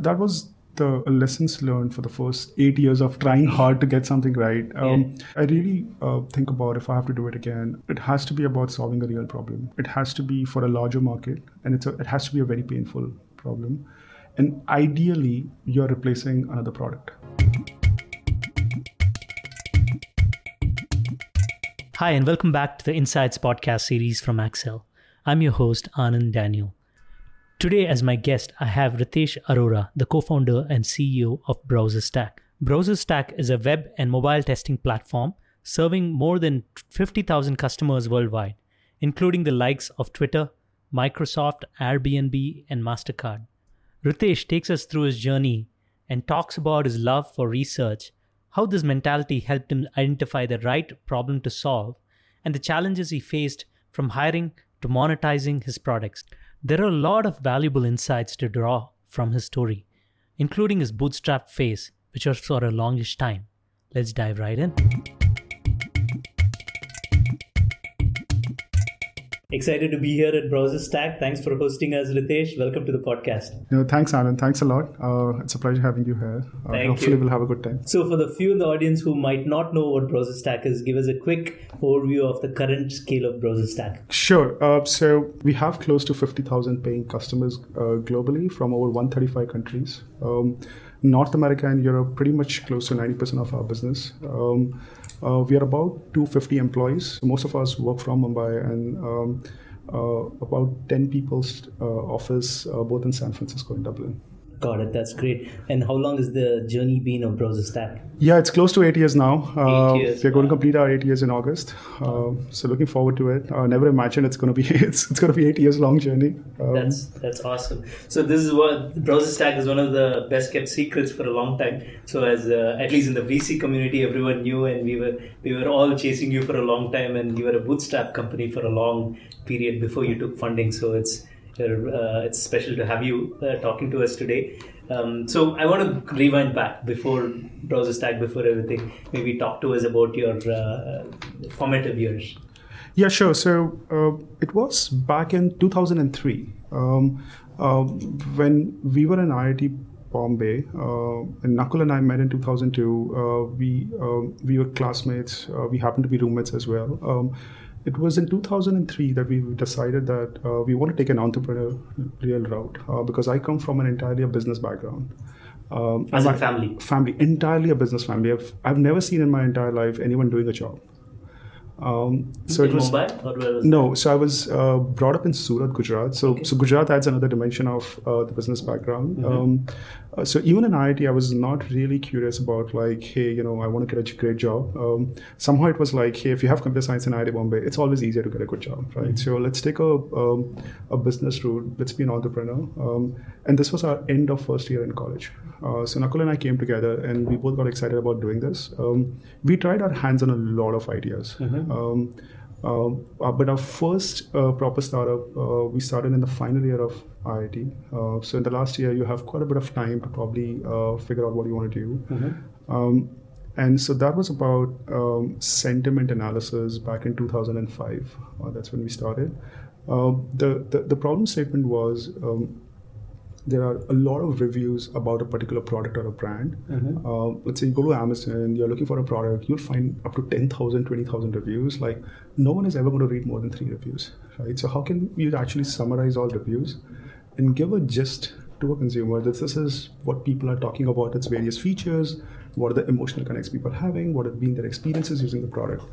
That was the lessons learned for the first eight years of trying hard to get something right. Um, yeah. I really uh, think about if I have to do it again, it has to be about solving a real problem. It has to be for a larger market, and it's a, it has to be a very painful problem. And ideally, you're replacing another product. Hi, and welcome back to the Insights podcast series from Accel. I'm your host, Anand Daniel. Today, as my guest, I have Ritesh Arora, the co founder and CEO of BrowserStack. BrowserStack is a web and mobile testing platform serving more than 50,000 customers worldwide, including the likes of Twitter, Microsoft, Airbnb, and MasterCard. Ritesh takes us through his journey and talks about his love for research, how this mentality helped him identify the right problem to solve, and the challenges he faced from hiring to monetizing his products. There are a lot of valuable insights to draw from his story, including his bootstrap phase, which was for a longish time. Let's dive right in. Excited to be here at Browser Stack. Thanks for hosting us, Ritesh. Welcome to the podcast. No, thanks, Anand. Thanks a lot. Uh, it's a pleasure having you here. Uh, Thank hopefully, you. we'll have a good time. So, for the few in the audience who might not know what Browser Stack is, give us a quick overview of the current scale of Browser Stack. Sure. Uh, so, we have close to 50,000 paying customers uh, globally from over 135 countries. Um, North America and Europe, pretty much close to 90% of our business. Um, uh, we are about 250 employees. Most of us work from Mumbai and um, uh, about 10 people's uh, office, uh, both in San Francisco and Dublin. Got it. That's great. And how long has the journey been of BrowserStack? Yeah, it's close to eight years now. Uh, eight years, we're going to complete our eight years in August. Uh, so looking forward to it. Uh, never imagined it's going to be it's, it's going to be eight years long journey. Um, that's that's awesome. So this is what BrowserStack is one of the best kept secrets for a long time. So as uh, at least in the VC community, everyone knew, and we were we were all chasing you for a long time, and you were a bootstrap company for a long period before you took funding. So it's uh, it's special to have you uh, talking to us today. Um, so I want to rewind back before browser stack, before everything. Maybe talk to us about your uh, formative years. Yeah, sure. So uh, it was back in 2003 um, uh, when we were in IIT Bombay, uh, and Nakul and I met in 2002. we we were classmates. we happened to be roommates as well. It was in 2003 that we decided that uh, we want to take an entrepreneurial route uh, because I come from an entirely a business background. Um, As a family? Family, entirely a business family. I've, I've never seen in my entire life anyone doing a job. Um, so in it was Mumbai, no. So I was uh, brought up in Surat, Gujarat. So okay. so Gujarat adds another dimension of uh, the business background. Mm-hmm. Um, uh, so even in IIT, I was not really curious about like, hey, you know, I want to get a great job. Um, somehow it was like, hey, if you have computer science in IIT Bombay, it's always easier to get a good job, right? Mm-hmm. So let's take a um, a business route. Let's be an entrepreneur. Um, and this was our end of first year in college. Uh, so Nakul and I came together, and we both got excited about doing this. Um, we tried our hands on a lot of ideas. Mm-hmm. Um, uh, uh, but our first uh, proper startup, uh, we started in the final year of IIT. Uh, so in the last year, you have quite a bit of time to probably uh, figure out what you want to do. Mm-hmm. Um, and so that was about um, sentiment analysis back in 2005. that's when we started. The, the, the problem statement was um, there are a lot of reviews about a particular product or a brand. Mm-hmm. Uh, let's say you go to Amazon, you're looking for a product, you'll find up to 10,000, 20,000 reviews. Like, no one is ever going to read more than three reviews, right? So, how can you actually summarize all reviews and give a gist to a consumer that this is what people are talking about, its various features, what are the emotional connects people are having, what have been their experiences using the product.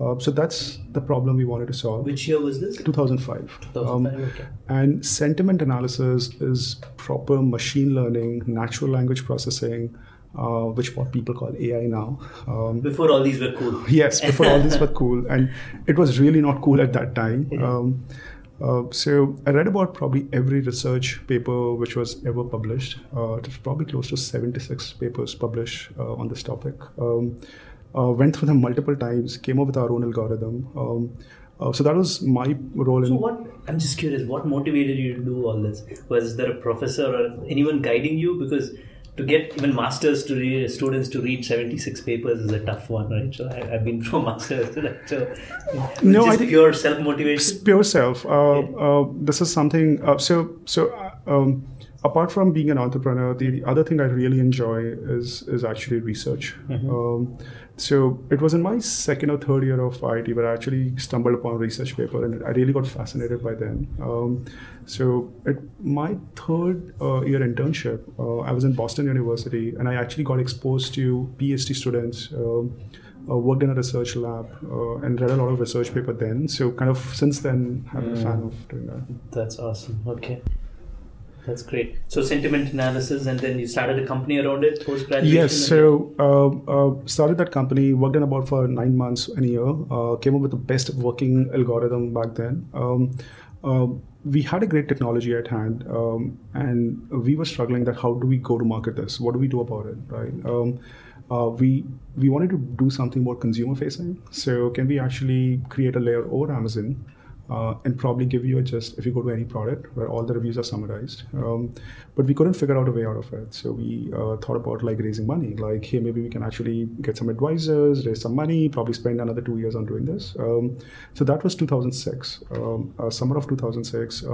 Uh, so that's the problem we wanted to solve. Which year was this? 2005. 2005 um, okay. And sentiment analysis is proper machine learning, natural language processing, uh, which what people call AI now. Um, before all these were cool. Yes, before all these were cool, and it was really not cool at that time. Um, uh, so I read about probably every research paper which was ever published. Uh, it was probably close to 76 papers published uh, on this topic. Um, went through them multiple times, came up with our own algorithm. Um, uh, so that was my role. So what? I'm just curious. What motivated you to do all this? Was there a professor or anyone guiding you? Because to get even masters to read, students to read 76 papers is a tough one, right? So I, have been from masters. So, no, I think pure self motivation. Pure self. Uh, yeah. Uh, this is something. Uh, so so. Uh, um, apart from being an entrepreneur, the other thing I really enjoy is is actually research. Mm-hmm. Um, so it was in my second or third year of IIT where I actually stumbled upon a research paper, and I really got fascinated by them. Um, so at my third uh, year internship, uh, I was in Boston University, and I actually got exposed to PhD students. Um, uh, worked in a research lab uh, and read a lot of research paper then. So kind of since then, I've been a fan of doing that. That's awesome. Okay. That's great. So sentiment analysis, and then you started a company around it post graduation. Yes. So uh, uh, started that company, worked in about for nine months and a year. Uh, came up with the best working algorithm back then. Um, uh, we had a great technology at hand, um, and we were struggling that how do we go to market this? What do we do about it, right? Um, uh, we we wanted to do something more consumer facing. So can we actually create a layer over Amazon uh, and probably give you a just if you go to any product where all the reviews are summarized. Um, but we couldn't figure out a way out of it. So we uh, thought about like raising money. Like, hey, maybe we can actually get some advisors, raise some money, probably spend another two years on doing this. Um, so that was 2006, um, uh, summer of 2006.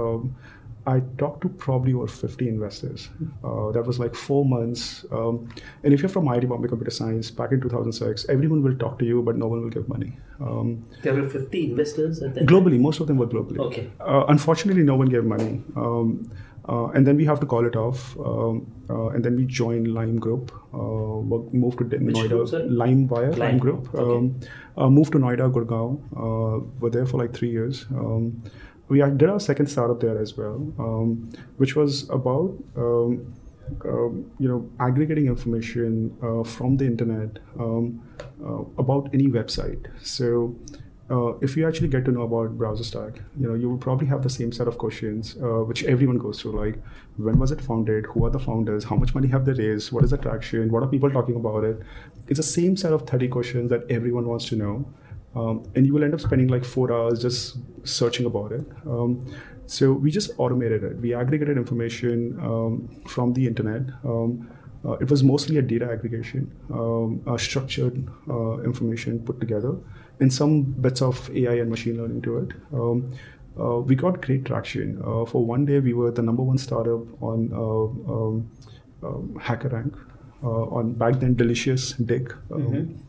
Um, I talked to probably over 50 investors. Uh, that was like four months. Um, and if you're from IIT Bombay Computer Science back in 2006, everyone will talk to you, but no one will give money. Um, there were 50 investors globally. Most of them were globally. Okay. Uh, unfortunately, no one gave money. Um, uh, and then we have to call it off. Um, uh, and then we joined Lime Group, uh, moved to Noida, group. Lime Wire, Lime, Lime. Group. Okay. Um, uh, moved to Noida, Gurgaon. Uh, were there for like three years. We did our second startup there as well, um, which was about um, um, you know aggregating information uh, from the internet um, uh, about any website. So. Uh, if you actually get to know about browser stack, you know you will probably have the same set of questions uh, which everyone goes through. Like, when was it founded? Who are the founders? How much money have they raised? What is the traction? What are people talking about it? It's the same set of thirty questions that everyone wants to know um, and you will end up spending like four hours just searching about it. Um, so we just automated it. We aggregated information um, from the internet. Um, uh, it was mostly a data aggregation, um, a structured uh, information put together, and some bits of AI and machine learning to it. Um, uh, we got great traction. Uh, for one day, we were the number one startup on uh, HackerRank. Uh, on back then, Delicious Digg. Um,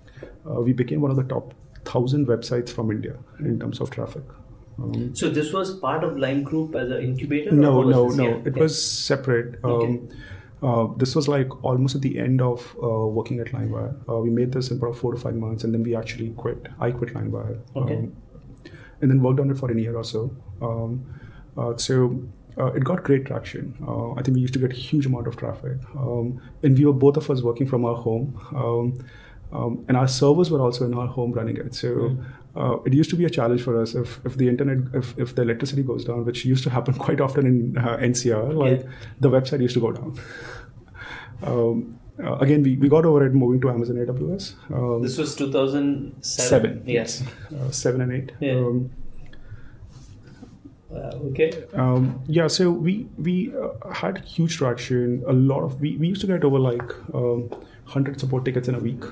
uh, we became one of the top thousand websites from India in terms of traffic. Um, So this was part of Lime Group as an incubator? no, no, no. It was separate. Um, Okay. uh, this was like almost at the end of uh, working at LimeWire. Uh, we made this in about four to five months, and then we actually quit. I quit LimeWire. Okay. Um, and then worked on it for a year or so. Um, uh, so uh, it got great traction. Uh, I think we used to get huge amount of traffic, um, and we were both of us working from our home, um, um, and our servers were also in our home running it. So. Uh, it used to be a challenge for us if, if the internet if, if the electricity goes down which used to happen quite often in uh, ncr like Yeah. the website used to go down um, uh, again we, we got over it moving to amazon aws um, This was 2007? seven Yes. uh, seven and eight Yeah. Uh, okay. um, yeah, so we we uh, had huge traction. A lot of we, we used to get over like um, hundred support tickets in a week,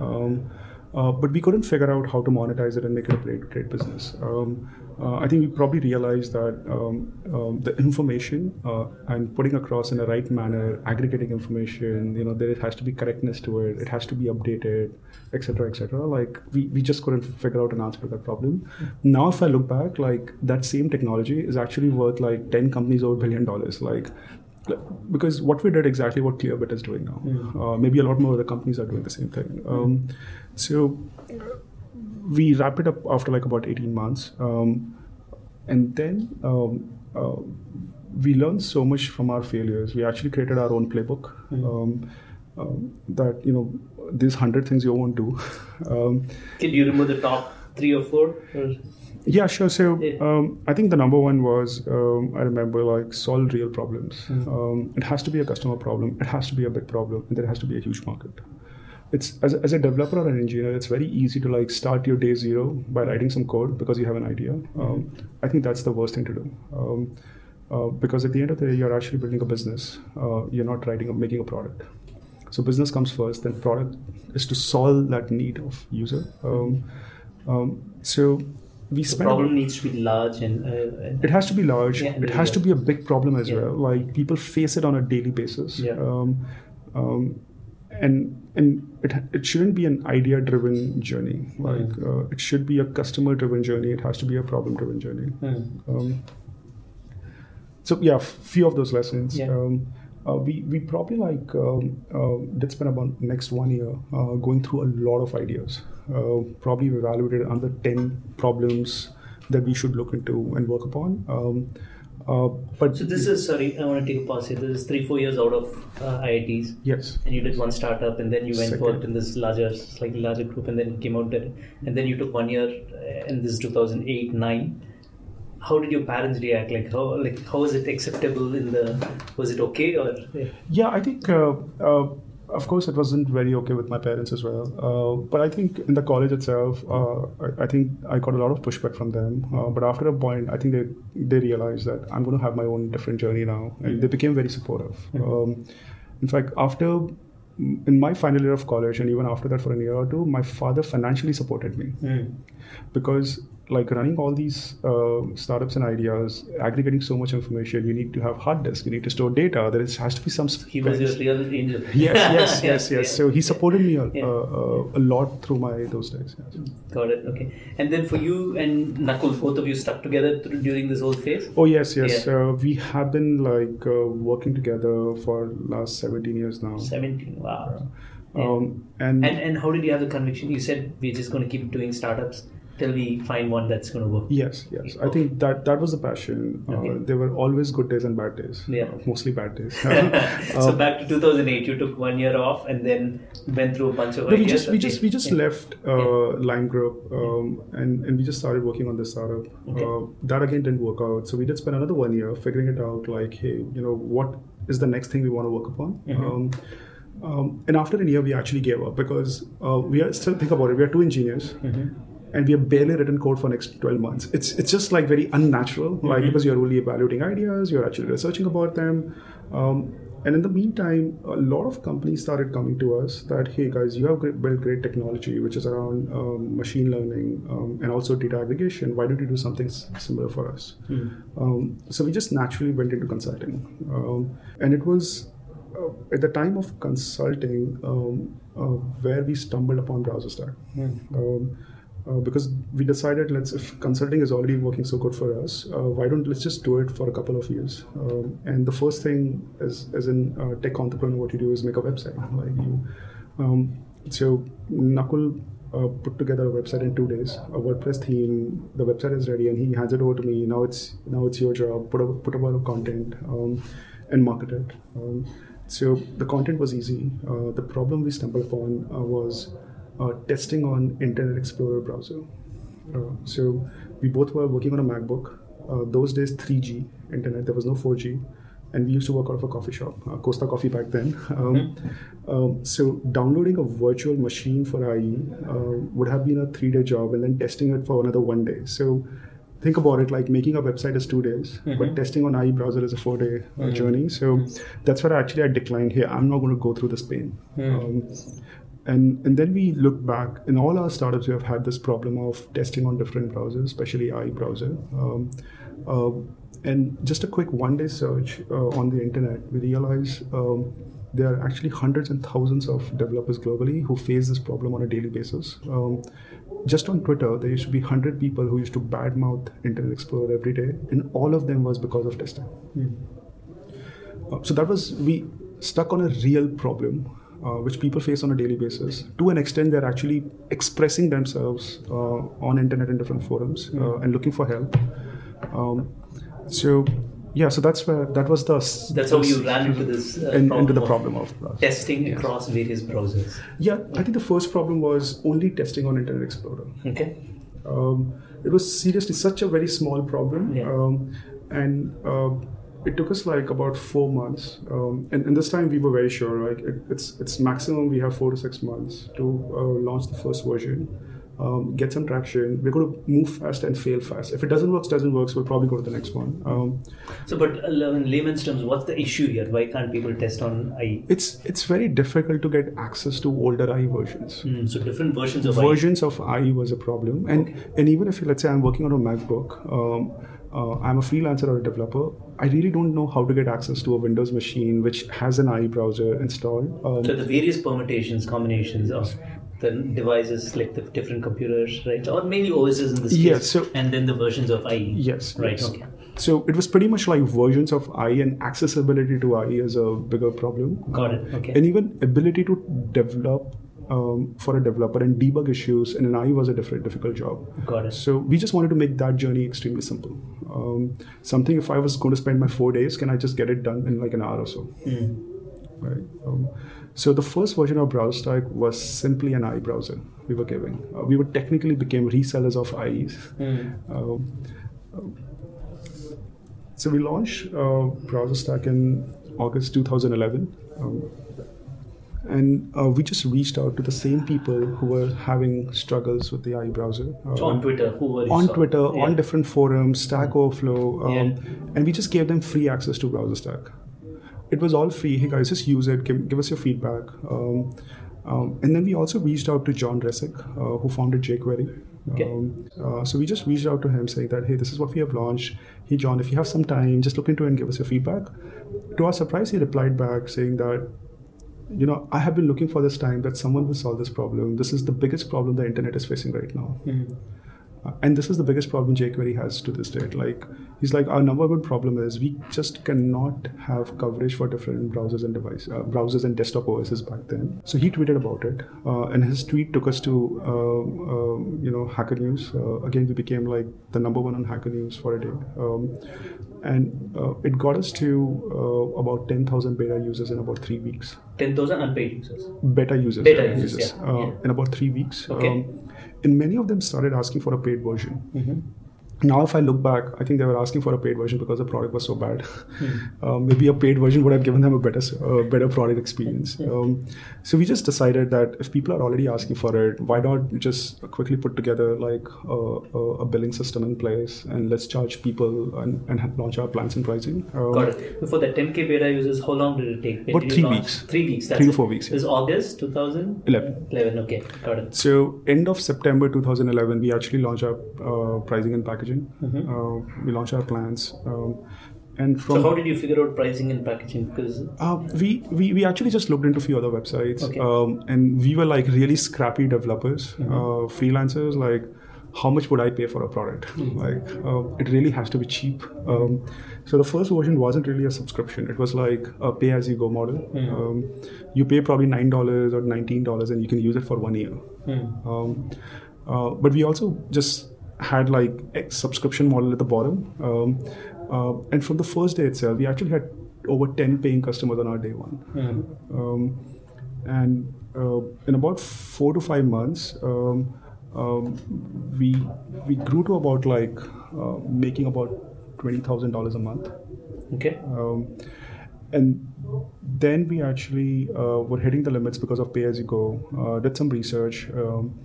um, uh, but we couldn't figure out how to monetize it and make it a great great business. Um, uh, I think we probably realized that um, um, the information uh, and putting across in the right manner, aggregating information, you know, there has to be correctness to it. It has to be updated, etc., etc. Like we, we just couldn't figure out an answer to that problem. Now, if I look back, like that same technology is actually worth like ten companies over billion dollars. Like because what we did exactly what Clearbit is doing now. Uh, maybe a lot more other companies are doing the same thing. Um, so we wrap it up after like about 18 months um, and then um, uh, we learned so much from our failures. We actually created our own playbook um, um, that you know these 100 things you won't do. Um, Can you remember the top three or four? Or- yeah sure. So um, i think the number one was um, i remember like solve real problems. Um, it has to be a customer problem. It has to be a big problem and there has to be a huge market it's as, a- as a developer or an engineer it's very easy to like start your day zero by writing some code because you have an idea. Um, i think that's the worst thing to do. Um, uh, because at the end of the day you're actually building a business. Uh, you're not writing or making a product. So business comes first then product is to solve that need of user. Um, um, so we The spent problem needs to be large and, uh, and it has to be large. Yeah, it has yeah. to be a big problem as Yeah. well. Like people face it on a daily basis. Yeah. um, um, and and it, it shouldn't be an idea driven journey like Mm. uh, it should be a customer driven journey it has to be a problem driven journey Hmm. um, so yeah f- few of those lessons Yeah. um, uh, we, we probably like um, uh, did spend about next one year uh, going through a lot of ideas uh, probably evaluated under 10 problems that we should look into and work upon um, uh, but So this is sorry, I want to take a pause here. This is three, four years out of uh, IITs, yes and you did one startup, and then you went Second. worked in this larger, slightly larger group, and then came out there, and then you took one year, and this is 2008 nine. How did your parents react? Like how, like how was it acceptable in the? Was it okay or? Yeah, I think, uh, uh, of course, it wasn't very okay with my parents as well. Uh, but I think in the college itself, uh, I, I think I got a lot of pushback from them. Uh, but after a point, I think they they realized that I'm going to have my own different journey now, and they became very supportive. Um, in fact, after in my final year of college, and even after that for a year or two, my father financially supported me Hmm. because like running all these uh, startups and ideas, aggregating so much information, you need to have hard disk, you need to store data. There is, has to be some. He was your real angel. yes, yes, yes, yes. Yeah. So he supported me a, Yeah. uh, a lot through my those days. Yes. Got it. Okay. And then for you and Nakul, both of you stuck together through, during this whole phase. Oh yes, yes. Yeah. Uh, we have been like uh, working together for last seventeen years now. Seventeen. Wow. Yeah. Um, and, And and how did you have the conviction? You said we're just going to keep doing startups till we find one that's going to work. yes, yes. I think that that was the passion. Uh, There were always good days and bad days. Yeah. Uh, mostly bad days. so Um, back to 2008, you took one year off and then went through a bunch of No, we just we just we just Yeah. left uh, Lime Group um, and and we just started working on this startup. Okay. Uh, that again didn't work out, so we did spend another one year figuring it out. Like, hey, you know, what is the next thing we want to work upon? Mhm. Um, um, and after a year, we actually gave up because uh, we are still think about it. We are two engineers. Mhm. And we have barely written code for next 12 months. It's it's just like very unnatural, like Mhm. because you're only evaluating ideas, you're actually researching about them. Um, and in the meantime, a lot of companies started coming to us that, hey guys, you have great, built great technology, which is around um, machine learning um, and also data aggregation. Why don't you do something s- similar for us? Um, so we just naturally went into consulting. Um, and it was uh, at the time of consulting um, uh, where we stumbled upon BrowserStack. Hmm. Um, uh, because we decided let's if consulting is already working so good for us uh, why don't let's just do it for a couple of years. Um, and the first thing as, as an uh, tech entrepreneur what you do is make a website. Like you um, so nakul uh, put together a website in two days a wordpress theme the website is ready and he hands it over to me. Now it's now it's your job. Put up put up a lot of content um, and market it. Um, so the content was easy. Uh, the problem we stumbled upon uh, was uh, testing on Internet Explorer browser. Uh, so we both were working on a MacBook. Uh, those days, 3G internet. There was no 4G, and we used to work out of a coffee shop, uh, Costa Coffee back then. Um, um, so downloading a virtual machine for IE uh, would have been a three-day job, and then testing it for another one day. So think about it like making a website is two days, Mhm. but testing on IE browser is a four-day uh, Mhm. journey. So that's where actually I declined. Here, I'm not going to go through this pain. Hmm. Um, and and then we look back in all our startups we have had this problem of testing on different browsers especially IE browser. Um, uh, and just a quick one day search uh, on the internet we realize um, there are actually hundreds and thousands of developers globally who face this problem on a daily basis. Um, just on Twitter, there used to be 100 people who used to badmouth Internet Explorer every day, and all of them was because of testing. Uh, so that was we stuck on a real problem uh, which people face on a daily basis to an extent they're actually expressing themselves uh, on internet in different forums uh, and looking for help um, so yeah so that's where that was the That's how you ran into this uh, in- into the problem of browser. testing Yes. across various browsers. yeah i think the first problem was only testing on internet explorer Okay. um, it was seriously such a very small problem Yeah. um, and uh, it took us like about four months um, and, and this time we were very sure like it, it's it's maximum we have four to six months to uh, launch the first version um, get some traction. We're going to move fast and fail fast. If it doesn't work, doesn't work. So we'll probably go to the next one. Um, so, but uh, in layman's terms, what's the issue here? Why can't people test on IE? It's it's very difficult to get access to older IE versions. Mm, so different versions of versions IE. of IE was a problem, and okay. and even if let's say I'm working on a MacBook. Uh, I'm a freelancer or a developer. I really don't know how to get access to a Windows machine which has an IE browser installed. Um, so the various permutations, combinations of the devices, like the different computers, right? Or mainly OSs in this case. Yes. So, and then the versions of IE. Yes. Right. Yes. Okay. So it was pretty much like versions of IE and accessibility to IE is a bigger problem. Got it. Okay. And even ability to develop um, for a developer and debug issues in an IE was a different difficult job. Got it. So we just wanted to make that journey extremely simple. Um, something if I was going to spend my four days, can I just get it done in like an hour or so? Mm. Right. Um, so the first version of BrowserStack was simply an IE browser we were giving. Uh, we were technically became resellers of IEs. Mm. Um, so we launched uh, BrowserStack in August 2011. Um, and uh, we just reached out to the same people who were having struggles with the IE browser uh, on Twitter. Who were on Twitter, yeah. on different forums, Stack Overflow, um, yeah. and we just gave them free access to BrowserStack. It was all free. Hey guys, just use it. Give, give us your feedback. Um, um, and then we also reached out to John Resig, uh, who founded jQuery. Okay. Um, uh, so we just reached out to him saying that, hey, this is what we have launched. Hey, John, if you have some time, just look into it and give us your feedback. To our surprise, he replied back saying that you know, I have been looking for this time that someone will solve this problem. This is the biggest problem the internet is facing right now. Mm-hmm. Uh, and this is the biggest problem jQuery has to this date. Like, he's like, our number one problem is we just cannot have coverage for different browsers and device uh, browsers and desktop OSs back then. So he tweeted about it, uh, and his tweet took us to, um, um, you know, Hacker News. Uh, again, we became like the number one on Hacker News for a day. Um, and uh, it got us to uh, about 10,000 beta users in about three weeks. 10,000 unpaid users? Beta users. Beta users, users yeah. Uh, yeah. In about three weeks. Okay. Um, and many of them started asking for a paid version. Mm-hmm. Now, if I look back, I think they were asking for a paid version because the product was so bad. Mm. um, maybe a paid version would have given them a better, uh, better product experience. Um, so we just decided that if people are already asking for it, why not just quickly put together like a, a billing system in place and let's charge people and, and launch our plans and pricing. Um, Got it. Before the 10k beta users, how long did it take? About three weeks. Three weeks. three to four weeks. Yeah. This is August 2011. 11. Okay, got it. So end of September 2011, we actually launched our uh, pricing and packaging Mm-hmm. Uh, we launched our plans. Um, and from so how did you figure out pricing and packaging? Because uh, we, we we actually just looked into a few other websites, okay. um, and we were like really scrappy developers, mm-hmm. uh, freelancers. Like, how much would I pay for a product? Mm-hmm. Like, uh, it really has to be cheap. Um, so the first version wasn't really a subscription; it was like a pay-as-you-go model. Mm-hmm. Um, you pay probably nine dollars or nineteen dollars, and you can use it for one year. Um, uh, but we also just had like a subscription model at the bottom. Um, uh, and from the first day itself, we actually had over 10 paying customers on our day one. Mm. Um, and uh, in about four to five months, um, um we we grew to about like uh, making about twenty thousand dollars a month. Okay. Um, and then we actually uh, were hitting the limits because of pay as you go. Uh, did some research um,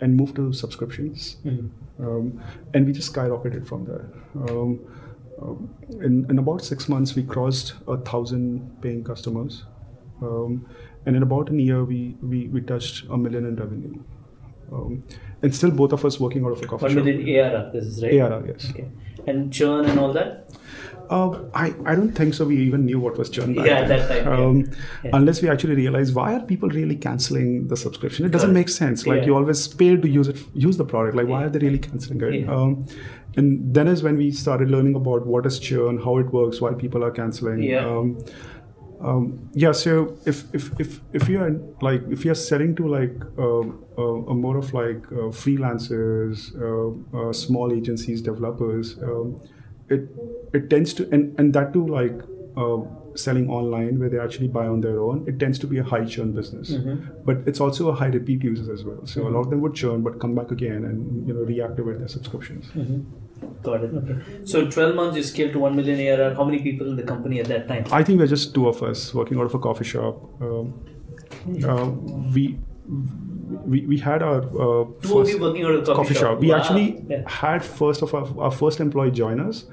and moved to subscriptions. Mm. Um, and we just skyrocketed from there. Um, um, in, in about six months, we crossed a thousand paying customers. Um, and in about a year, we, we, we touched a million in revenue. Um, and still, both of us working out of a coffee shop. million ARR, this is right? ARR, yes. Okay. And churn and all that? Uh, I, I don't think so. We even knew what was churn back yeah, then. that time. Um, yeah. Unless we actually realize why are people really canceling the subscription? It doesn't make sense. Like Yeah. you always pay to use it, use the product. Like why are they really canceling it? Um, and then is when we started learning about what is churn, how it works, why people are canceling. Yeah. Um, um, yeah. So if if if if you are like if you are selling to like um, uh, a more of like uh, freelancers, uh, uh, small agencies, developers, um, it it tends to and and that too like uh, selling online where they actually buy on their own. It tends to be a high churn business, Mhm. but it's also a high repeat users as well. So Mhm. a lot of them would churn but come back again and you know reactivate their subscriptions. Mhm. Got it. Okay. So 12 months, you scaled to 1 million ARR. How many people in the company at that time? I think we're just two of us working out of a coffee shop. Um, uh, we we, we had our uh, you working out of a coffee, shop. We Wow. actually Yeah. had first of our, our first employee join us,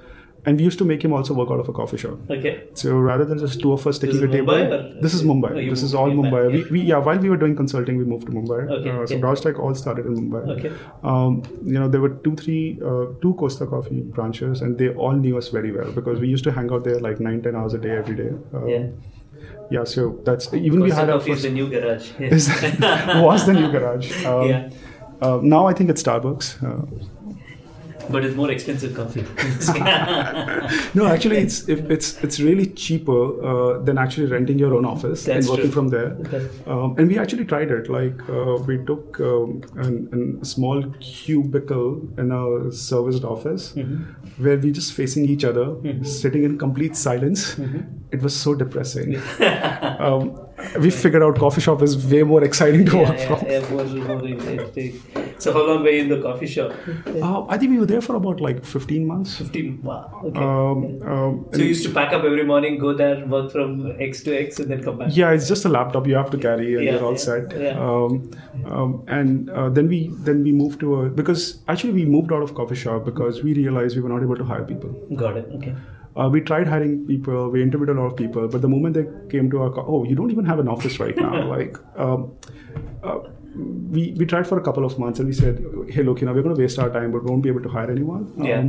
and we used to make him also work out of a coffee shop. Okay. So rather than just two of us taking a table, or- this is Mumbai. Oh, this is all Mumbai, Mumbai. yeah. We, we yeah, while we were doing consulting, we moved to Mumbai. Okay, Uh, so yeah. All started in Mumbai. Okay. Um, you know, there were two, three, uh, two Costa Coffee branches, and they all knew us very well because we used to hang out there like nine, ten hours a day every day. Um, Yeah. Yeah. So that's even we had our first. the new garage. is- was the new garage. Um, Yeah. uh, now I think it's Starbucks. Uh, but it's more expensive coffee. no, actually, it's if it's it's really cheaper uh, than actually renting your own office That's and working true. from there. Okay. Um, and we actually tried it. Like uh, we took um, an, a small cubicle in a serviced office Mm-hmm. where we just facing each other, sitting in complete silence. Mm-hmm. It was so depressing. um, we figured out coffee shop is way more exciting to yeah, work yeah, from. yeah, more, more interesting. So how long were you in the coffee shop? Uh, I think we were there for about like 15 months. 15. Wow. Okay. Um, um, so you used to pack up every morning, go there, work from X to X, and then come back. Yeah, it's just a laptop you have to carry, and you're all set. yeah. Um, um, and uh, then we then we moved to a because actually we moved out of coffee shop because we realized we were not able to hire people. Got it. Okay. Uh, we tried hiring people, we interviewed a lot of people, but the moment they came to our, co- oh, you don't even have an office right now. like, um, uh, we we tried for a couple of months and we said, hey, look, you know, we're going to waste our time, but we won't be able to hire anyone. Yeah.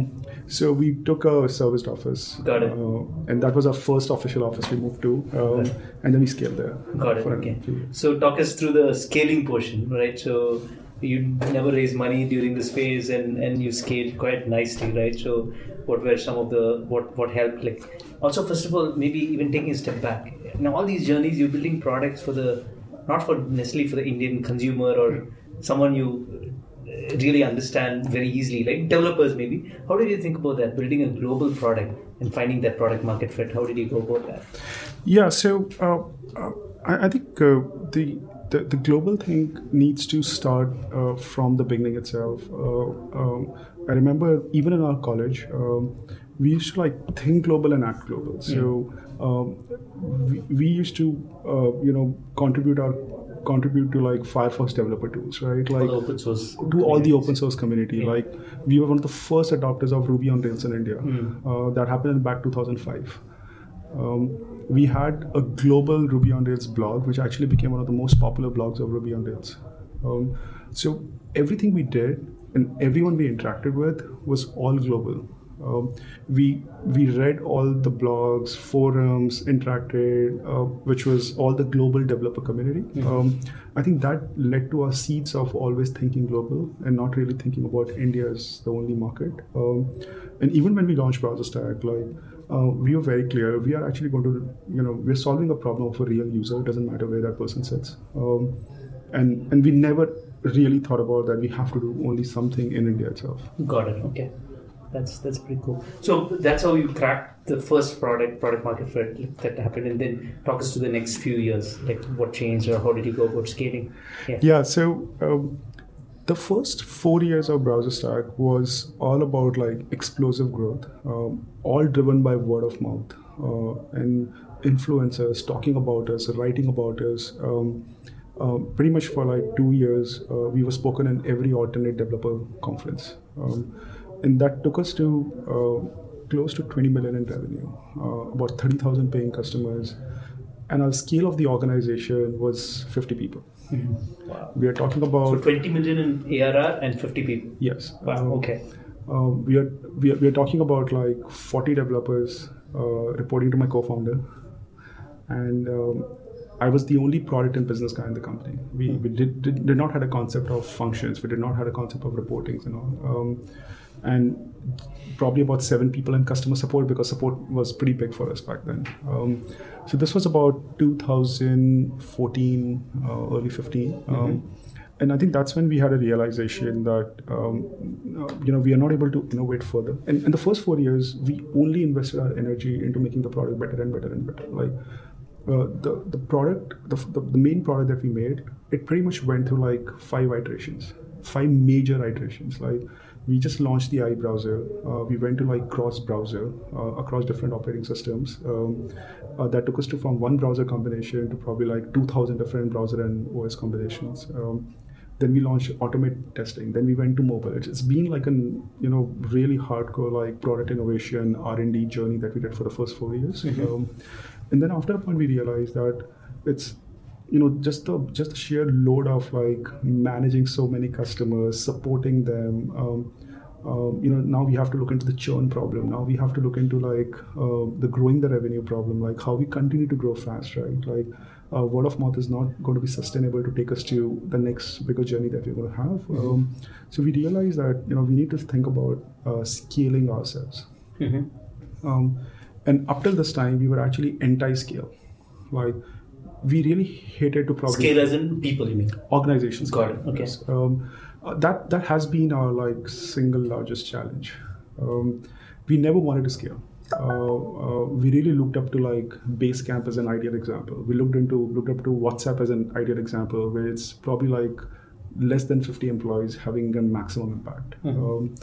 so we took a serviced office. Got it. Uh, and that was our first official office we moved to, um, and then we scaled there. Got it. Okay. So talk us through the scaling portion, right? So you never raised money during this phase, and and you scaled quite nicely, right? So what were some of the what what helped? Like also, first of all, maybe even taking a step back. Now all these journeys, you're building products for the not for necessarily for the Indian consumer or someone you really understand very easily, like developers maybe. How did you think about that? Building a global product and finding that product market fit. How did you go about that? Yeah, so uh, uh, I, I think uh, the, the the global thing needs to start uh, from the beginning itself. Uh, um, I remember even in our college, um, we used to like think global and act global. So um, we, we used to uh, you know contribute our contribute to like Firefox developer tools, right? Like open source. to all the open source community. Like we were one of the first adopters of Ruby on Rails in India. Hmm. Uh, that happened in back 2005. Um, we had a global Ruby on Rails blog, which actually became one of the most popular blogs of Ruby on Rails. Um, so everything we did and everyone we interacted with was all global. Um, we we read all the blogs, forums, interacted, uh, which was all the global developer community. Um, I think that led to our seeds of always thinking global and not really thinking about India as the only market. Um, and even when we launched Browser Stack, like uh, we were very clear, we are actually going to, you know, we're solving a problem of a real user. It doesn't matter where that person sits. Um, and and we never really thought about that we have to do only something in India itself. Got it. Okay, that's that's pretty cool. So that's how you cracked the first product product market fit that happened, and then talk us to the next few years, like what changed or how did you go about scaling? Yeah. Yeah, so um, the first four years of Browser Stack was all about like explosive growth, um, all driven by word of mouth uh, and influencers talking about us, writing about us. Um, uh, pretty much for like two years, uh, we were spoken in every alternate developer conference, um, and that took us to uh, close to 20 million in revenue, uh, about 30,000 paying customers, and our scale of the organization was 50 people. Wow. We are talking So about 20 million in ARR and 50 people. yes. Wow. um, Okay. um, we are we are, we are talking about like 40 developers uh, reporting to my co-founder, and um, I was the only product and business guy in the company. We, we did, did did not had a concept of functions. We did not had a concept of reportings and all. And probably about seven people in customer support because support was pretty big for us back then. Um, so this was about 2014, uh, early 15. Um, and I think that's when we had a realization that um, uh, you know we are not able to innovate further. And in the first four years, we only invested our energy into making the product better and better and better. Like uh, the the product, the, the the main product that we made, it pretty much went through like five iterations, five major iterations. Like we just launched the IE browser. Uh, we went to like cross browser uh, across different operating systems. Um, uh, that took us to from one browser combination to probably like 2,000 different browser and OS combinations. Um, then we launched automate testing. Then we went to mobile. It's, it's been like an you know really hardcore like product innovation R and D journey that we did for the first four years. Mm-hmm. Um, and then after a point we realized that it's you know just the just the sheer load of like managing so many customers, supporting them. Um, um, you know now we have to look into the churn problem. Now we have to look into like uh, the growing the revenue problem like how we continue to grow fast right? Like uh, word of mouth is not going to be sustainable to take us to the next bigger journey that we're going to have um, so we realize that you know we need to think about uh, scaling ourselves. Mm-hmm. um, and up till this time we were actually anti-scale. Like we really hated to probably Scale as in people, you mean? organizations. Got it, okay. Yes. Um, uh, that that has been our like single largest challenge. Um, we never wanted to scale. Uh, uh, we really looked up to like basecamp as an ideal example. We looked into looked up to whatsapp as an ideal example where it's probably like less than 50 employees having a maximum impact. Um,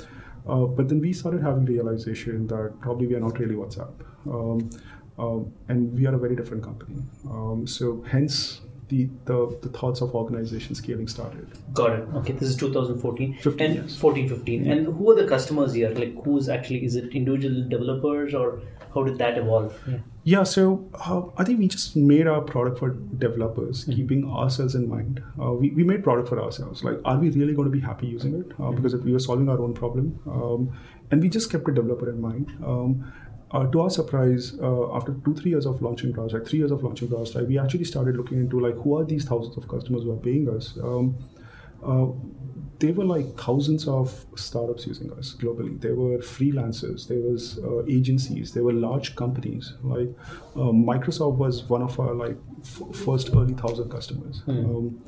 uh, but then we started having realization that probably we are not really whatsapp. Um, and we are a very different company um, so hence the, the, the thoughts of organization scaling started. Got it. Okay, this is 2014 15, and yes. 14, 15. And who are the customers here? Like, who's actually is it individual developers or how did that evolve? Yeah. Yeah, so uh, I think we just made our product for developers, keeping ourselves in mind. Uh, we, we made product for ourselves. Like, are we really going to be happy using it? Uh, Because we were solving our own problem, um, and we just kept a developer in mind. Um, uh, to our surprise, uh, after two three years of launching Browse, like three years of launching Browse, we actually started looking into like who are these thousands of customers who are paying us. Um, uh, there were like thousands of startups using us globally. There were freelancers, there was uh, agencies, there were large companies. Like uh, Microsoft was one of our like f- first early thousand customers. Um,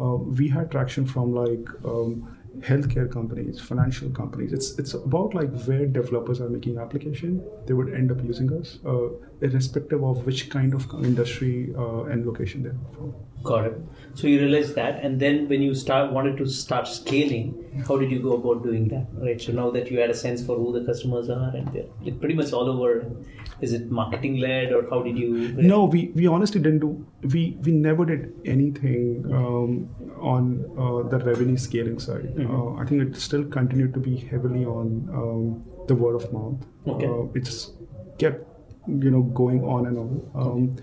uh, we had traction from like um, healthcare companies, financial companies. It's it's about like where developers are making application, they would end up using us, uh, irrespective of which kind of industry uh, and location they're from. Got it. So you realized that, and then when you start wanted to start scaling, how did you go about doing that? Right. So now that you had a sense for who the customers are, and they're like pretty much all over. Is it marketing led, or how did you? No, we, we honestly didn't do. We we never did anything um, on uh, the revenue scaling side. Uh, I think it still continued to be heavily on um, the word of mouth. Okay. Uh, it's kept you know going on and on. Um,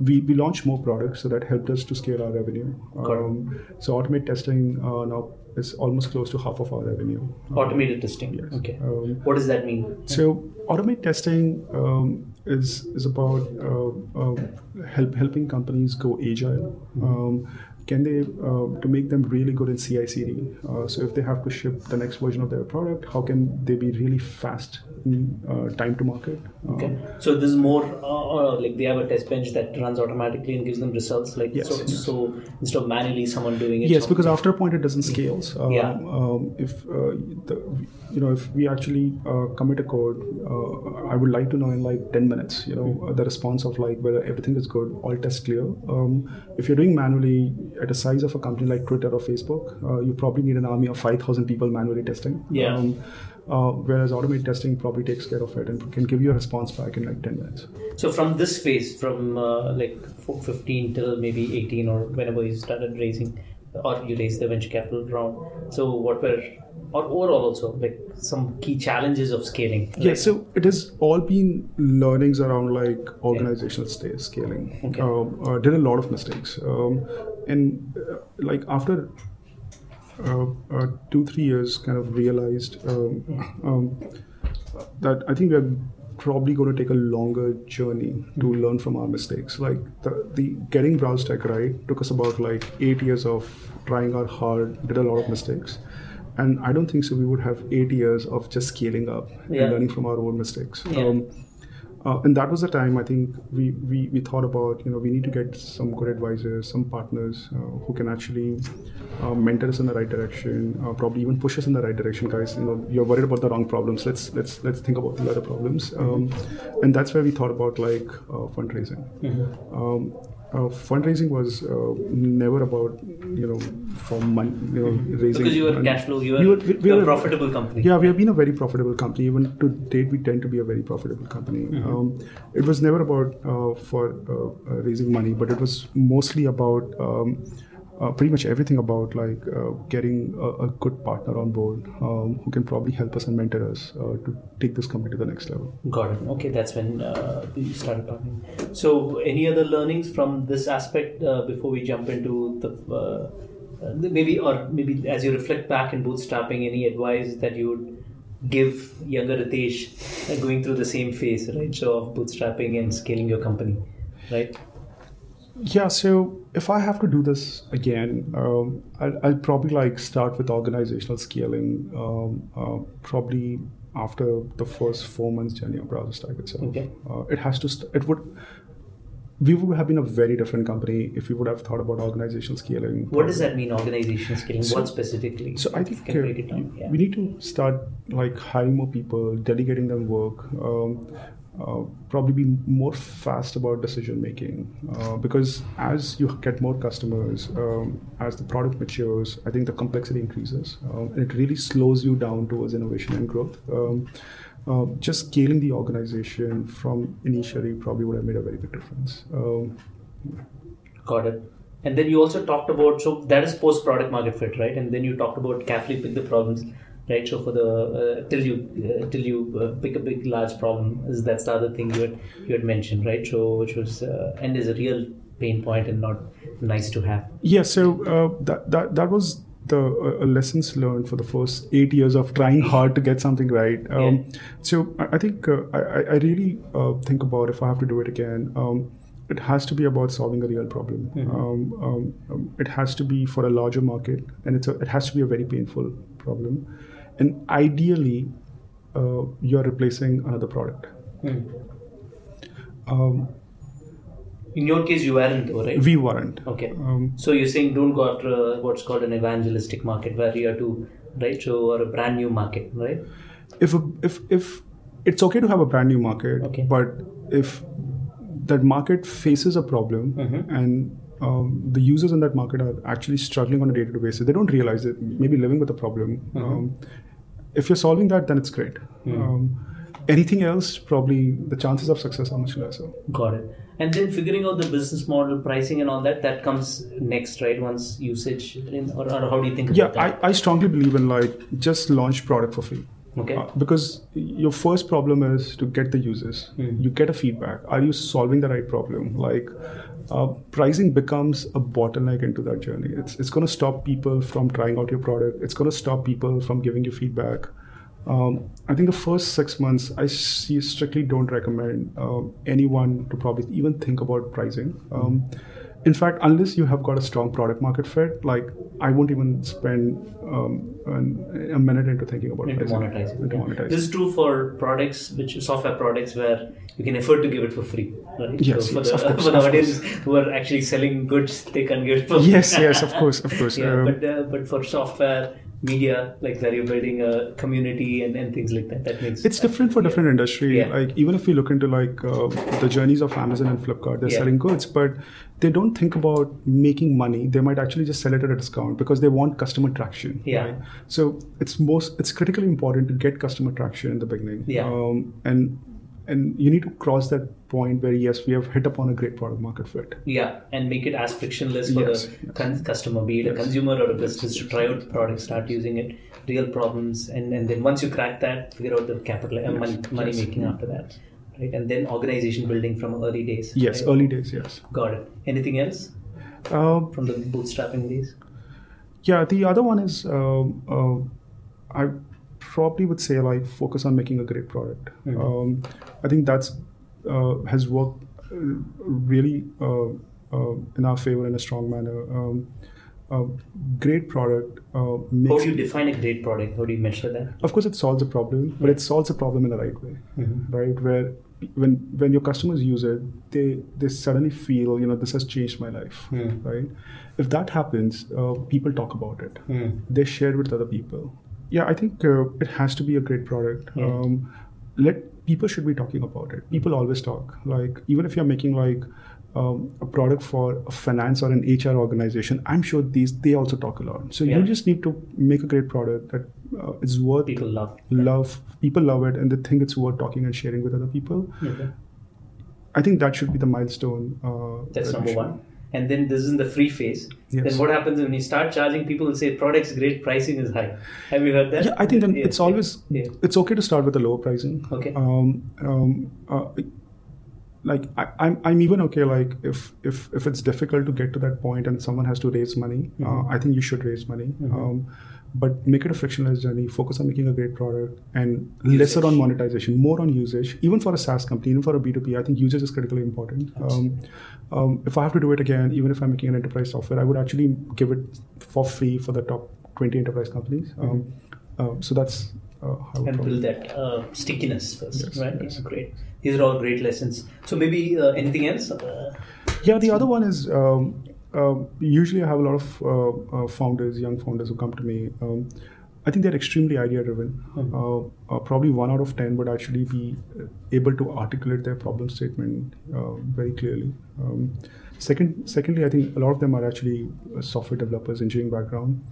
we, we launched more products so that helped us to scale our revenue. Um, so automate testing uh, now is almost close to half of our revenue. Automated testing. Yes. Okay. Um, what does that mean? so automate testing um, is is about uh, uh, help helping companies go agile. Um, can they uh, to make them really good in CI/CD? Uh, so if they have to ship the next version of their product, how can they be really fast in uh, time to market? Okay. So this is more uh, uh, like they have a test bench that runs automatically and gives them results. Like Yes, so, so instead of manually someone doing it. Yes, because after a point it doesn't scale. Um, Yeah. um, if uh, the, you know if we actually uh, commit a code, uh, I would like to know in like ten minutes. You know uh, the response of like whether everything is good, all tests clear. Um, if you're doing manually at a size of a company like Twitter or Facebook, uh, you probably need an army of five thousand people manually testing. Yeah. Um, uh, whereas automated testing probably takes care of it and can give you a response back in like 10 minutes. So from this phase, from uh, like 15 till maybe 18 or whenever you started raising, or you raised the venture capital round. So what were, or overall also like some key challenges of scaling? Yeah, so it has all been learnings around like organizational sta- scaling. Okay. Um, uh, did a lot of mistakes, um, and uh, like after uh, uh, two three years, kind of realized um, um, that I think we are probably going to take a longer journey to learn from our mistakes. Like the, the getting browse tech right took us about like eight years of trying our hard, did a lot of mistakes. And I don't think so. We would have eight years of just scaling up Yeah. and learning from our own mistakes. Yeah. Um, uh, and that was the time I think we, we, we thought about you know we need to get some good advisors, some partners uh, who can actually uh, mentor us in the right direction, uh, probably even push us in the right direction, guys. You know you're worried about the wrong problems. Let's let's let's think about the other problems. Um, and that's where we thought about like uh, fundraising. Um, uh, fundraising was uh, never about you know for money you know raising because you were money. cash flow you were, We were- we- we you were were- a profitable company Yeah, we have been a very profitable company. Even to date, we tend to be a very profitable company. Mm-hmm. Um, it was never about uh, for uh, uh, raising money, but it was mostly about um, uh, pretty much everything about like uh, getting a, a good partner on board um, who can probably help us and mentor us uh, to take this company to the next level. Got it. Okay, that's when uh, we started talking. So, any other learnings from this aspect uh, before we jump into the uh, uh, maybe or maybe as you reflect back in bootstrapping, any advice that you would give younger Ritesh uh, going through the same phase, right? So of bootstrapping and scaling your company, right? Yeah, so if I have to do this again, um, I'll, I'll probably like start with organizational scaling. Um, uh, probably after the first four months journey of Browser Stack itself, Okay. uh, it has to. St- it would. We would have been a very different company if we would have thought about organizational scaling. What does that mean, organizational scaling? So- what specifically? So I think uh, break it down. Yeah. we need to start like hiring more people, delegating them work. Um, uh, probably be more fast about decision making uh, because as you get more customers, um, as the product matures, I think the complexity increases um, and it really slows you down towards innovation and growth. Um, uh, just scaling the organization from initially probably would have made a very big difference. Um, Got it. And then you also talked about so that is post product market fit, right? And then you talked about carefully pick the problems, right? So for the uh, till you uh, till you uh, pick a big large problem, is that's the other thing you had you had mentioned, right? So which was uh, and is a real pain point and not nice to have. Yeah, so uh, that, that that was the uh, lessons learned for the first eight years of trying hard to get something right. Um, So I, think uh, I, I- really uh, think about if I have to do it again. Um, it has to be about solving a real problem. Um, um, um, it has to be for a larger market, and it's a, it has to be a very painful problem. And ideally, uh, you're replacing another product. Um, In your case, you weren't though, right? we weren't. Okay. Um, So you're saying don't go after uh, what's called an evangelistic market where you have to right so or a brand new market, right? if a, if if it's okay to have a brand new market, Okay. but if that market faces a problem Mm-hmm. and um, the users in that market are actually struggling on a day-to-day basis, they don't realize it. Maybe living with a problem. Mm-hmm. Um, if you're solving that, then it's great. Mm. Um, anything else, probably the chances of success are much lesser. Got it. And then figuring out the business model, pricing, and all that, that comes next, right? Once usage, in, or, or how do you think Yeah? I, I strongly believe in like just launch product for free. Okay. Uh, because your first problem is to get the users. Hmm. You get a feedback. Are you solving the right problem? Like uh, pricing becomes a bottleneck into that journey. It's it's going to stop people from trying out your product. It's going to stop people from giving you feedback. Um, I think the first six months, I see, strictly don't recommend uh, anyone to probably even think about pricing. Um, in fact, unless you have got a strong product market fit, like I won't even spend um, an, a minute into thinking about into monetizing. Into yeah. monetizing. This is true for products, which software products where you can afford to give it for free. Right? Yes, so for yes, the, of course, for the audience who are actually selling goods, they can give it for free. yes, yes, of course, of course. yeah, Um, but uh, but for software, media, like where you're building a community and, and things like that, that makes it's different for different industry. Yeah. Like even if we look into like uh, the journeys of Amazon and Flipkart, they're Yeah. selling goods, but they don't think about making money. They might actually just sell it at a discount because they want customer traction. Yeah. right? So it's most it's critically important to get customer traction in the beginning. Yeah. Um, and and you need to cross that point where yes, we have hit upon a great product market fit. Yeah, and make it as frictionless for Yes, the yes. con- customer, be it a consumer or a business, to try out the product, start using it, real problems, and, and then once you crack that, figure out the capital uh, money, money yes. making after that, right? And then organization building from early days. Yes, right? early days. Yes. Got it. Anything else Um, from the bootstrapping days? Yeah, the other one is um, uh, I probably would say like focus on making a great product. Mhm. Um, I think that's uh, has worked uh, really uh, uh, in our favor in a strong manner. Um, a great product uh, How do you define a great product? How do you measure that? of course, it solves a problem, but it solves a problem in the right way, Mhm. right? Where when when your customers use it, they they suddenly feel you know this has changed my life, Hmm. right? If that happens, uh, people talk about it Hmm. they share it with other people. Yeah, I think uh, it has to be a great product. Yeah. Um, let people should be talking about it. People always talk. Like even if you're making like um, a product for a finance or an HR organization, I'm sure these they also talk a lot. So Yeah. you just need to make a great product that uh, is worth People love. love. People love it, and they think it's worth talking and sharing with other people. Okay. I think that should be the milestone. Uh, That's that number should- one. And then this is in the free phase. Yes. Then what happens when you start charging? People will say product's great, pricing is high. Have you heard that? Yeah, I think then Yeah, it's always yeah. it's okay to start with a lower pricing. Okay. Um, um, uh, like I, I'm, I'm even okay. Like if if if it's difficult to get to that point and someone has to raise money, uh, I think you should raise money. Um, but make it a frictionless journey. Focus on making a great product and lesser on monetization, more on usage. Even for a SaaS company, even for a B2B, I think usage is critically important. Um, um, if I have to do it again, even if I'm making an enterprise software, I would actually give it for free for the top 20 enterprise companies. Um, uh, so that's uh, how and build that uh, stickiness first, Yes, right? yes. Great. These are all great lessons. So maybe uh, anything else? Uh, Yeah, the other one is um, um usually I have a lot of uh, uh, founders, young founders who come to me. Um, I think they're extremely idea driven. Uh, uh, probably one out of 10 would actually be uh, able to articulate their problem statement uh, very clearly. Um, second, secondly, I think a lot of them are actually uh, software developers, engineering background.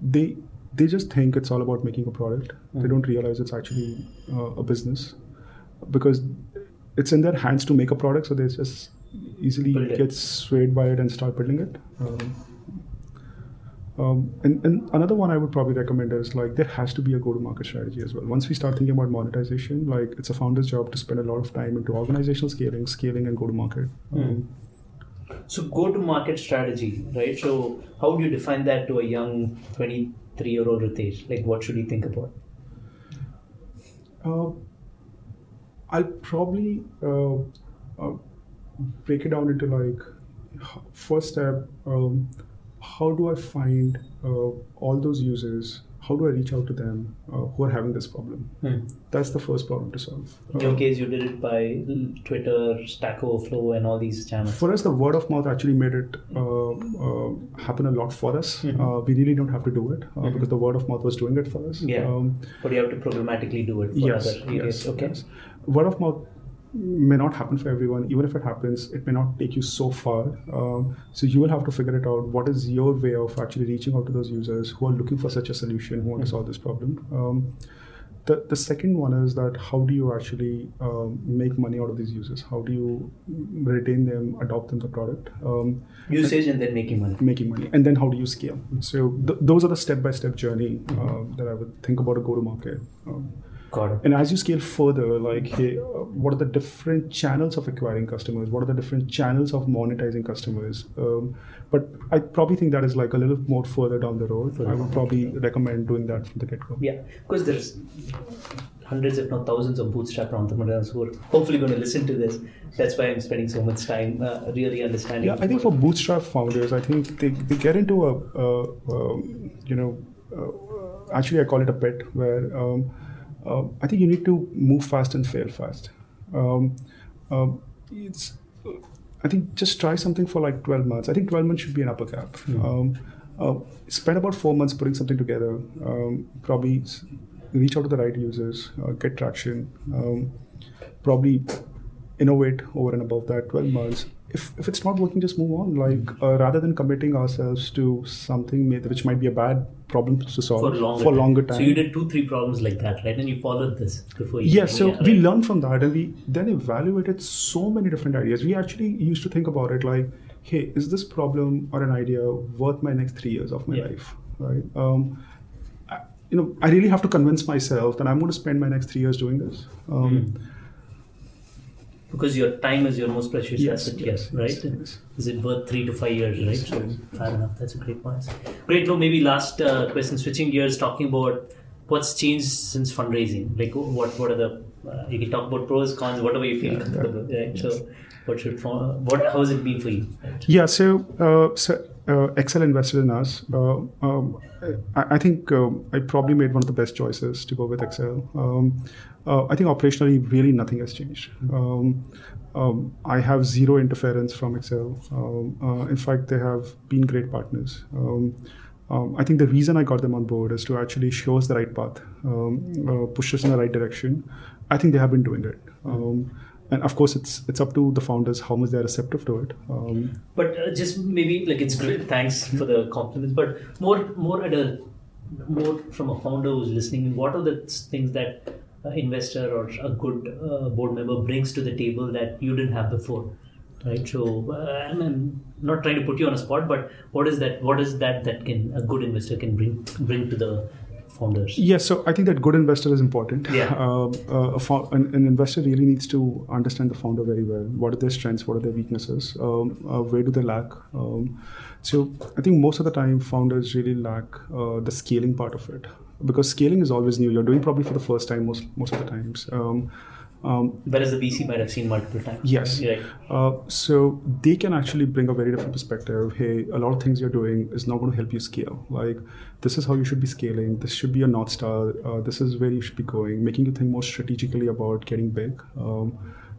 They they just think it's all about making a product. They don't realize it's actually uh, a business because it's in their hands to make a product, so they just easily get swayed by it and start building it. Um, um, and, and another one I would probably recommend is like there has to be a go-to-market strategy as well. Once we start thinking about monetization, like it's a founder's job to spend a lot of time into organizational scaling, scaling, and go-to-market. Um, so go to market strategy, right? So how do you define that to a young 23 year old Ritesh? Like what should he think about? Uh, I'll probably uh, uh, break it down into like first step. Um, how do I find uh, all those users? How do I reach out to them uh, who are having this problem? That's the first problem to solve. In your case, you did it by Twitter, Stack Overflow, and all these channels. For us, the word of mouth actually made it uh, uh, happen a lot for us. Uh, we really don't have to do it uh, because the word of mouth was doing it for us. Yeah. Um, but you have to programmatically do it for yes, other areas. yes, okay. yes. Word of mouth may not happen for everyone. Even if it happens, it may not take you so far. Um, so you will have to figure it out. What is your way of actually reaching out to those users who are looking for such a solution, who want to solve this problem? Um, the, the second one is that how do you actually um, make money out of these users? How do you retain them, adopt them the product? Um, Usage and then making money. making money and then how do you scale so th- those are the step-by-step journey uh, that i would think about a go-to-market um, Got it. and as you scale further like hey what are the different channels of acquiring customers what are the different channels of monetizing customers um, but i probably think that is like a little more further down the road i would probably recommend doing that from the get-go Yeah, because there's hundreds, if not thousands, of bootstrap entrepreneurs who are hopefully going to listen to this. That's why I'm spending so much time uh, really understanding. Yeah, I think for bootstrap founders, I think they, they get into a, a, um you know, uh, actually I call it a pit where um, uh, I think you need to move fast and fail fast. Um, um, it's, I think just try something for like 12 months. I think 12 months should be an upper cap. Um, uh, spend about four months putting something together. Um, probably reach out to the right users, uh, get traction. Um, probably innovate over and above that 12 months if, if it's not working just move on like uh, rather than committing ourselves to something which might be a bad problem to solve for longer, for longer time So you did two, three problems like that, right? And you followed this before you. So yeah, so we right? learned from that and we then evaluated so many different ideas. We actually used to think about it like, hey, is this problem or an idea worth my next three years of my Yeah. life? Right? Um, I, you know, I really have to convince myself that I'm going to spend my next three years doing this. Um, Hmm. Because your time is your most precious Yes, asset yes, here, right? yes, yes. Is it worth three to five years, right? Yes, so yes. fair enough. That's a great point. Great. No, maybe last uh, question. Switching gears, talking about what's changed since fundraising. Like, what what are the uh, you can talk about pros, cons, whatever you feel Yeah, yeah. comfortable, right? So, what should what how has it been for you? Right? Yeah, so uh, so uh, Accel invested in us. Uh, um, I, I think um, I probably made one of the best choices to go with Accel. Um, uh, I think operationally, really nothing has changed. Um, um, I have zero interference from Accel. Um, uh, in fact, they have been great partners. I think the reason I got them on board is to actually show us the right path, uh, push us in the right direction. I think they have been doing it. And of course, it's it's up to the founders how much they're receptive to it. Um, but uh, just maybe like it's great. Thanks for the compliments. But more more at a more from a founder who's listening. What are the things that investor or a good uh, board member brings to the table that you didn't have before? Right. So uh, I'm not trying to put you on a spot, but what is that? What is that that can a good investor can bring bring to the founders? Yes, so I think that good investor is important. Yeah. Uh, uh, fo- an, an, investor really needs to understand the founder very well. What are their strengths? What are their weaknesses? Um, uh, where do they lack? Um, so I think most of the time founders really lack uh, the scaling part of it because scaling is always new. You're doing probably for the first time most most of the times. Um, um, Whereas the VC might have seen multiple times. Yes. Right? Uh, so they can actually bring a very different perspective. Hey, a lot of things you're doing is not going to help you scale. Like, this is how you should be scaling. This should be a North Star. Uh, this is where you should be going, making you think more strategically about getting big, um,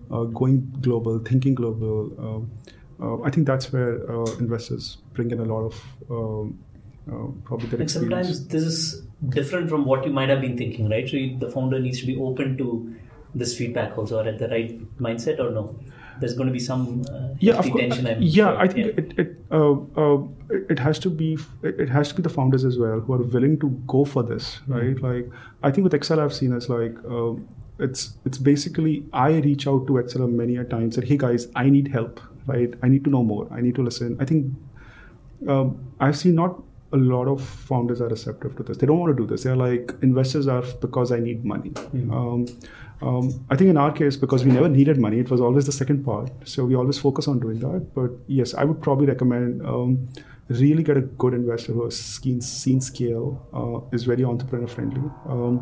uh, going global, thinking global. Um, uh, I think that's where uh, investors bring in a lot of um, uh, probably their and experience. Sometimes this is different from what you might have been thinking, right? So you, the founder needs to be open to this feedback also or at the right mindset or no there's going to be some uh, yeah, of course. yeah sure. i think yeah. it it, uh, uh, it has to be it has to be the founders as well who are willing to go for this hmm. right mm-hmm. like i think with Accel i've seen as like um, it's it's basically i reach out to Accel many a times that hey guys i need help right i need to know more i need to listen i think um, i've seen not a lot of founders are receptive to this they don't want to do this they're like investors are because i need money mm-hmm. um, um, I think in our case, because we never needed money, it was always the second part. So we always focus on doing that. But yes, I would probably recommend um, really get a good investor who has seen, seen scale, uh, is very entrepreneur friendly. Um,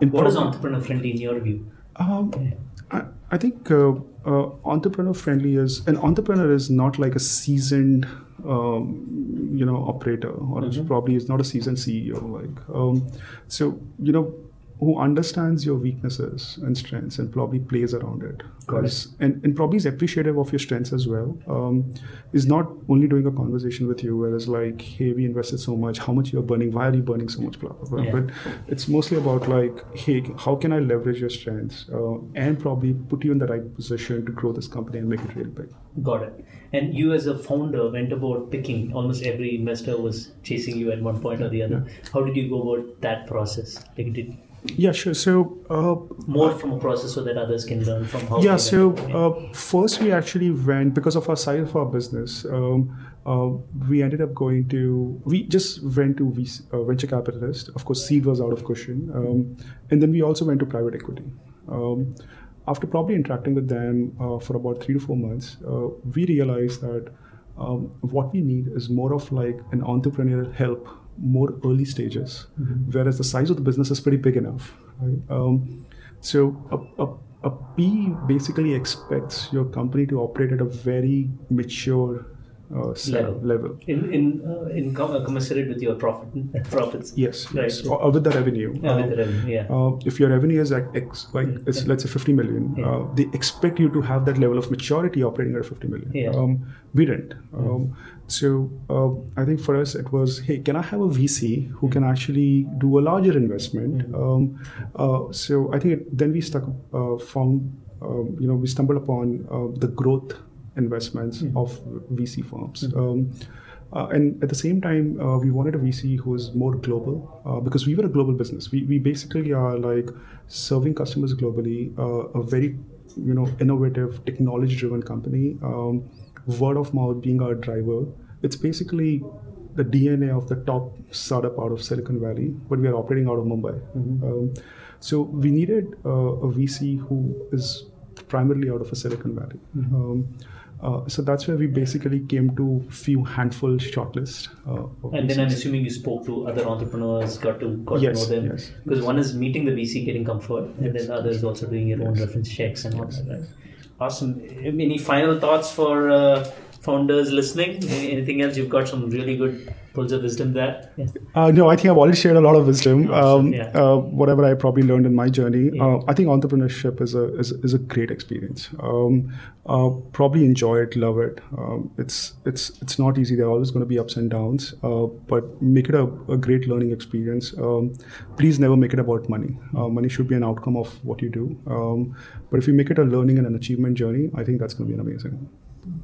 what pro- is entrepreneur friendly in your view? Um, I, I, think uh, uh, entrepreneur friendly is an entrepreneur is not like a seasoned um, you know operator or mm-hmm. probably is not a seasoned ceo like um, so you know who understands your weaknesses and strengths and probably plays around it. Because and, and probably is appreciative of your strengths as well. Um, is not only doing a conversation with you where it's like, hey, we invested so much, how much you're burning, why are you burning so much, blah blah blah. Yeah. But it's mostly about like, hey, how can I leverage your strengths uh, and probably put you in the right position to grow this company and make it really big. Got it. And you as a founder went about picking almost every investor was chasing you at one point or the other. Yeah. How did you go about that process? Like did yeah, sure. So uh, more from a process so that others can learn from how. Yeah. So uh, first, we actually went because of our size of our business. Um, uh, we ended up going to we just went to VC, uh, venture capitalist. Of course, seed was out of question, um, and then we also went to private equity. Um, after probably interacting with them uh, for about three to four months, uh, we realized that um, what we need is more of like an entrepreneurial help more early stages, mm-hmm. whereas the size of the business is pretty big enough. Right? Um, so a, a, a P basically expects your company to operate at a very mature uh, level. level. In in uh, in com- uh, commensurate with your profit profits. Yes, right. yes. Or, or, with the revenue. Yeah, with the revenue. Yeah. Uh, if your revenue is like X, like mm-hmm. it's, let's say 50 million, yeah. Uh, they expect you to have that level of maturity operating at 50 million. Yeah. Um, we didn't. Um, so uh, I think for us it was, hey, can I have a VC who can actually do a larger investment? Mm-hmm. Um, so I think it, then we stuck found um, you know we stumbled upon the growth investments mm-hmm. of VC firms. Mm-hmm. Um, uh, and at the same time, uh, we wanted a VC who is more global uh, because we were a global business. We, we basically are like serving customers globally, uh, a very you know innovative, technology-driven company. Um, word of mouth being our driver. It's basically the DNA of the top startup out of Silicon Valley, but we are operating out of Mumbai. Mm-hmm. Um, so we needed uh, a VC who is primarily out of a Silicon Valley. Mm-hmm. Um, uh, so that's where we basically came to few handful shortlist. Uh, and then I'm assuming you spoke to other entrepreneurs, got to got yes, to know them. Yes, because yes. one is meeting the VC, getting comfort, and then the other is also doing your own reference checks and all that. Right? Awesome. Any final thoughts for uh, founders listening? Anything else? You've got some really good pearls of wisdom there. Yeah. Uh, no, I think I've already shared a lot of wisdom. Oh, Um, yeah. uh, whatever I probably learned in my journey. Yeah. Uh, I think entrepreneurship is a is, is a great experience. Um, uh, probably enjoy it, love it. Um, it's it's it's not easy. There are always going to be ups and downs. Uh, but make it a, a great learning experience. Um, please never make it about money. Uh, money should be an outcome of what you do. Um, but if you make it a learning and an achievement journey, I think that's going to be amazing.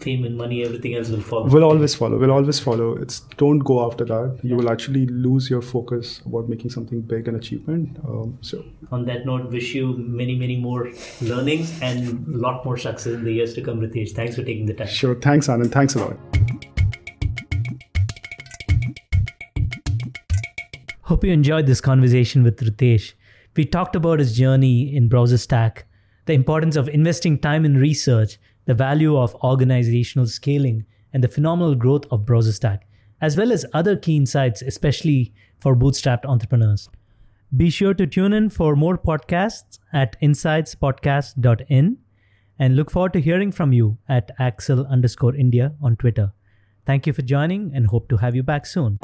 Fame and money, everything else will follow. Will always follow. Will always follow. It's don't go after that. You will actually lose your focus about making something big and achievement. Um, so On that note, wish you many, many more learnings and a lot more success in the years to come, Ritesh. Thanks for taking the time. sure. Thanks, Anand. Thanks a lot. Hope you enjoyed this conversation with Ritesh. We talked about his journey in BrowserStack, the importance of investing time in research, the value of organizational scaling, and the phenomenal growth of BrowserStack, as well as other key insights, especially for bootstrapped entrepreneurs. Be sure to tune in for more podcasts at insightspodcast.in and look forward to hearing from you at Accel underscore India on Twitter. Thank you for joining and hope to have you back soon.